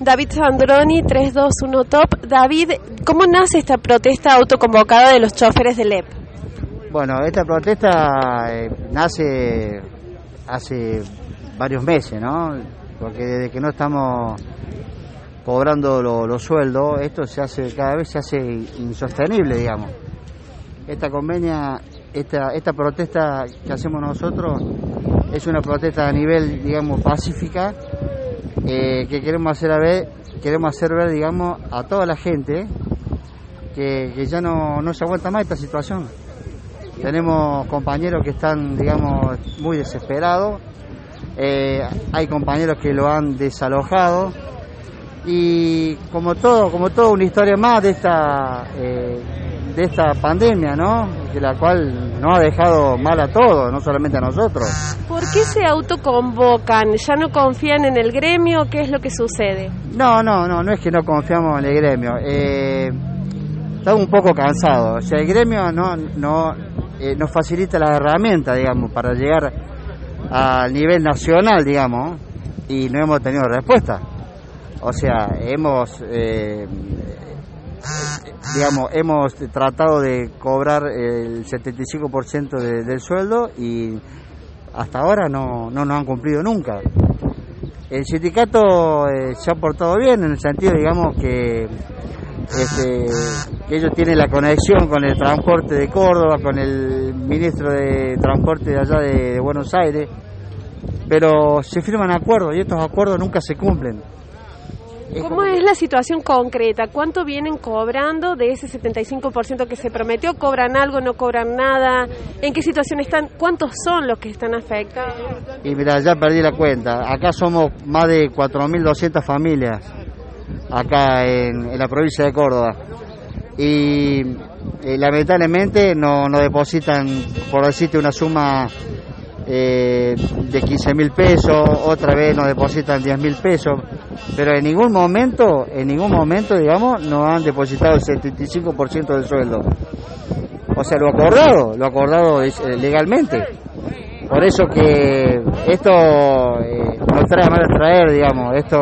David Sandroni, 321 Top. David, ¿cómo nace esta protesta autoconvocada de los choferes del EP? Bueno, esta protesta eh, nace hace varios meses, ¿no? Porque desde que no estamos cobrando los sueldos, esto se hace cada vez se hace insostenible, digamos. Esta convenia, esta, esta protesta que hacemos nosotros es una protesta a nivel, digamos, pacífica, eh, que queremos hacer a ver, queremos hacer ver, digamos, a toda la gente que, que ya no, no se aguanta más esta situación. Tenemos compañeros que están, digamos, muy desesperados, eh, hay compañeros que lo han desalojado y como todo, como todo una historia más de esta eh, de esta pandemia, ¿no? De la cual nos ha dejado mal a todos, no solamente a nosotros. ¿Por qué se autoconvocan? ¿Ya no confían en el gremio? ¿Qué es lo que sucede? No, no, no, no es que no confiamos en el gremio. Eh, estamos un poco cansados. O sea, el gremio no, no eh, nos facilita la herramienta, digamos, para llegar al nivel nacional, digamos, y no hemos tenido respuesta. O sea, hemos, eh, digamos, hemos tratado de cobrar el 75% de, del sueldo y hasta ahora no, no nos han cumplido nunca. El sindicato eh, se ha portado bien en el sentido, digamos, que, este, que ellos tienen la conexión con el transporte de Córdoba, con el ministro de Transporte de allá de Buenos Aires, pero se firman acuerdos y estos acuerdos nunca se cumplen. ¿Cómo es la situación concreta? ¿Cuánto vienen cobrando de ese 75% que se prometió? ¿Cobran algo, no cobran nada? ¿En qué situación están? ¿Cuántos son los que están afectados? Y mira, ya perdí la cuenta. Acá somos más de 4.200 familias, acá en, en, la provincia de Córdoba. Y eh, lamentablemente no, no depositan, por decirte, una suma eh, de 15 mil pesos, otra vez nos depositan 10 mil pesos, pero en ningún momento, en ningún momento, digamos, nos han depositado el 75% del sueldo. O sea, lo acordado, lo acordado es, eh, legalmente. Por eso que esto eh, nos trae mal a traer, digamos, esto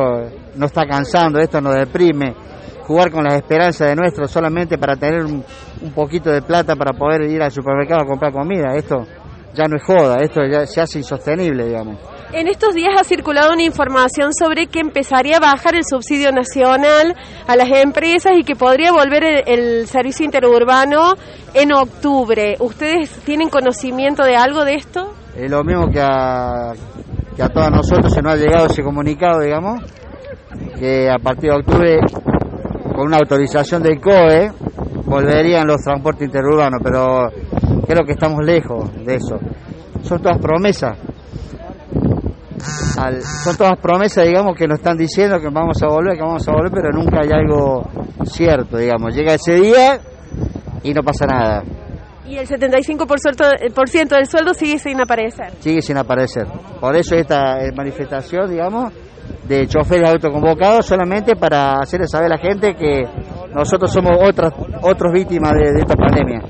nos está cansando, esto nos deprime. Jugar con las esperanzas de nuestros solamente para tener un, un poquito de plata para poder ir al supermercado a comprar comida, esto ya no es joda, esto ya se hace insostenible, digamos. En estos días ha circulado una información sobre que empezaría a bajar el subsidio nacional a las empresas y que podría volver el, servicio interurbano en octubre. ¿Ustedes tienen conocimiento de algo de esto? Es lo mismo que a, que a todos nosotros se nos ha llegado ese comunicado, digamos, que a partir de octubre, con una autorización del COE, volverían los transportes interurbanos, pero creo que estamos lejos de eso. Son todas promesas. Al, son todas promesas, digamos, que nos están diciendo que vamos a volver, que vamos a volver, pero nunca hay algo cierto, digamos. Llega ese día y no pasa nada. Y el 75% por ciento del sueldo sigue sin aparecer. Sigue sin aparecer. Por eso esta manifestación, digamos, de choferes autoconvocados solamente para hacerle saber a la gente que nosotros somos otras otras víctimas de, de esta pandemia.